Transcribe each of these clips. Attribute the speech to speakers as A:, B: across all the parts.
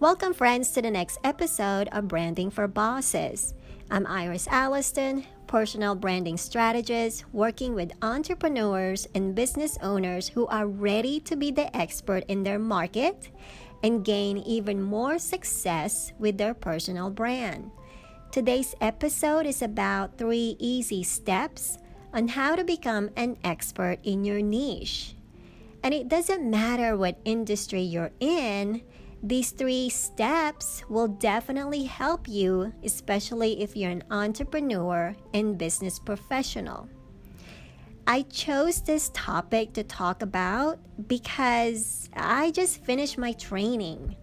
A: Welcome, friends, to the next episode of Branding for Bosses. I'm Iris Alliston, personal branding strategist, working with entrepreneurs and business owners who are ready to be the expert in their market and gain even more success with their personal brand. Today's episode is about three easy steps on how to become an expert in your niche. And it doesn't matter what industry you're in, these three steps will definitely help you, especially if you're an entrepreneur and business professional. I chose this topic to talk about because I just finished my training.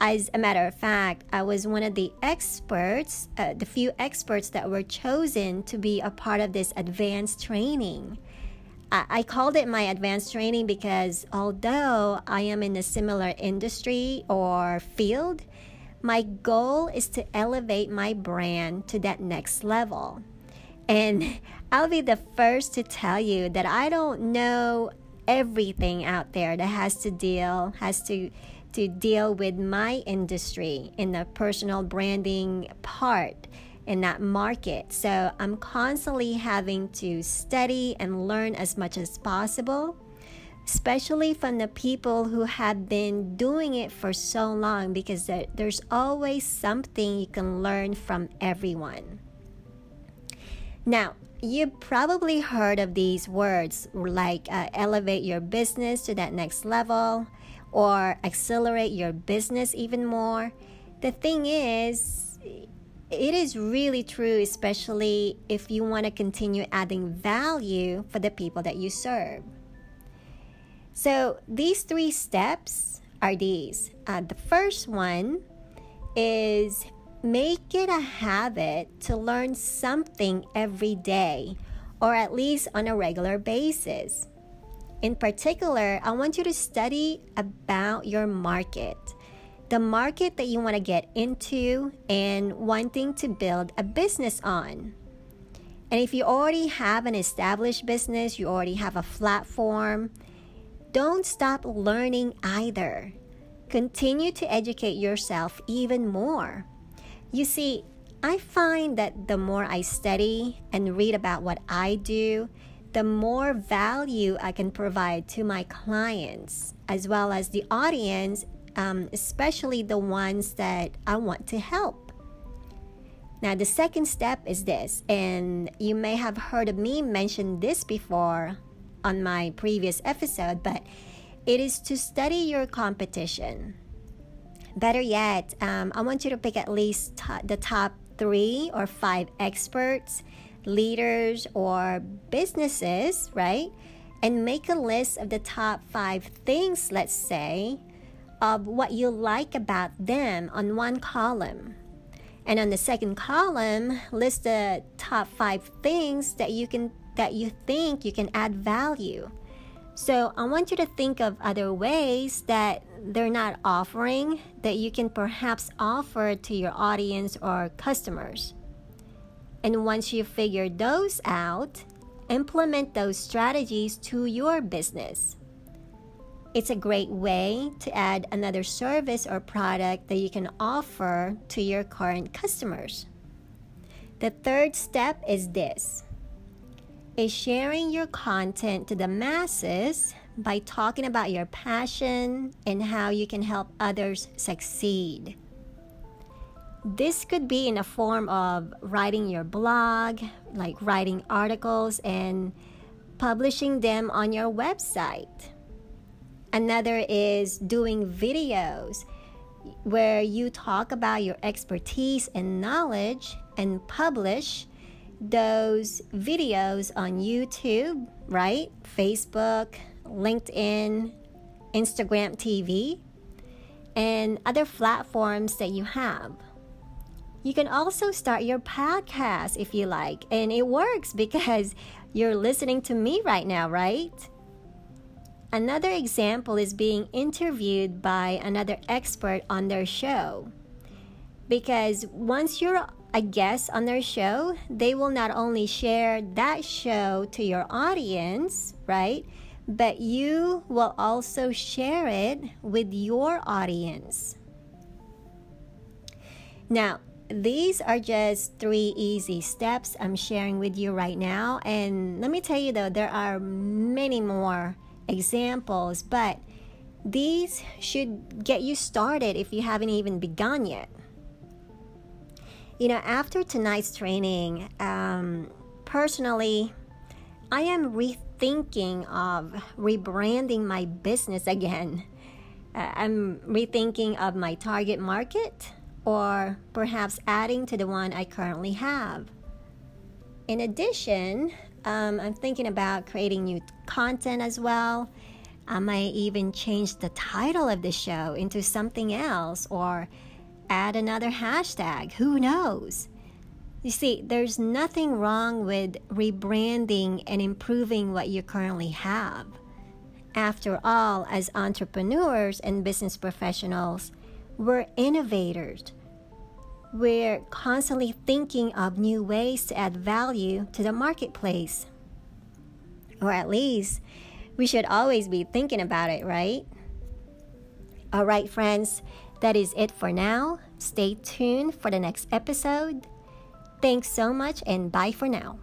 A: As a matter of fact, I was one of the experts, uh, the few experts that were chosen to be a part of this advanced training. I, I called it my advanced training because although I am in a similar industry or field, my goal is to elevate my brand to that next level. And I'll be the first to tell you that I don't know everything out there that has to deal has to to deal with my industry in the personal branding part in that market. So I'm constantly having to study and learn as much as possible, especially from the people who have been doing it for so long, because there's always something you can learn from everyone. Now, you probably heard of these words like uh, elevate your business to that next level or accelerate your business even more. The thing is, it is really true, especially if you want to continue adding value for the people that you serve. So, these three steps are these. Uh, the first one is make it a habit to learn something every day or at least on a regular basis. In particular, I want you to study about your market, the market that you want to get into and wanting to build a business on. And if you already have an established business, you already have a platform, don't stop learning either. Continue to educate yourself even more. You see, I find that the more I study and read about what I do, the more value I can provide to my clients as well as the audience, um, especially the ones that I want to help. Now, the second step is this, and you may have heard me mention this before on my previous episode, but it is to study your competition. Better yet, um, I want you to pick at least t- the top three or five experts leaders, or businesses, right? And make a list of the top five things, let's say, of what you like about them on one column. And on the second column, list the top five things that you can that you think you can add value. So I want you to think of other ways that they're not offering that you can perhaps offer to your audience or customers. And once you figure those out, implement those strategies to your business. It's a great way to add another service or product that you can offer to your current customers. The third step is this is sharing your content to the masses by talking about your passion and how you can help others succeed. This could be in a form of writing your blog, like writing articles and publishing them on your website. Another is doing videos where you talk about your expertise and knowledge and publish those videos on YouTube, right? Facebook, LinkedIn, Instagram TV, and other platforms that you have. You can also start your podcast if you like, and it works because you're listening to me right now, right? Another example is being interviewed by another expert on their show. Because once you're a guest on their show, they will not only share that show to your audience, right? But you will also share it with your audience. Now, these are just three easy steps I'm sharing with you right now. And let me tell you though, there are many more examples, but these should get you started if you haven't even begun yet. You know, after tonight's training, um, personally, I am rethinking of rebranding my business again. Uh, I'm rethinking of my target market or perhaps adding to the one I currently have. In addition, um, I'm thinking about creating new content as well. I might even change the title of the show into something else or add another hashtag. Who knows? You see, there's nothing wrong with rebranding and improving what you currently have. After all, as entrepreneurs and business professionals, we're innovators. We're constantly thinking of new ways to add value to the marketplace. Or at least, we should always be thinking about it, right? All right, friends, that is it for now. Stay tuned for the next episode. Thanks so much and bye for now.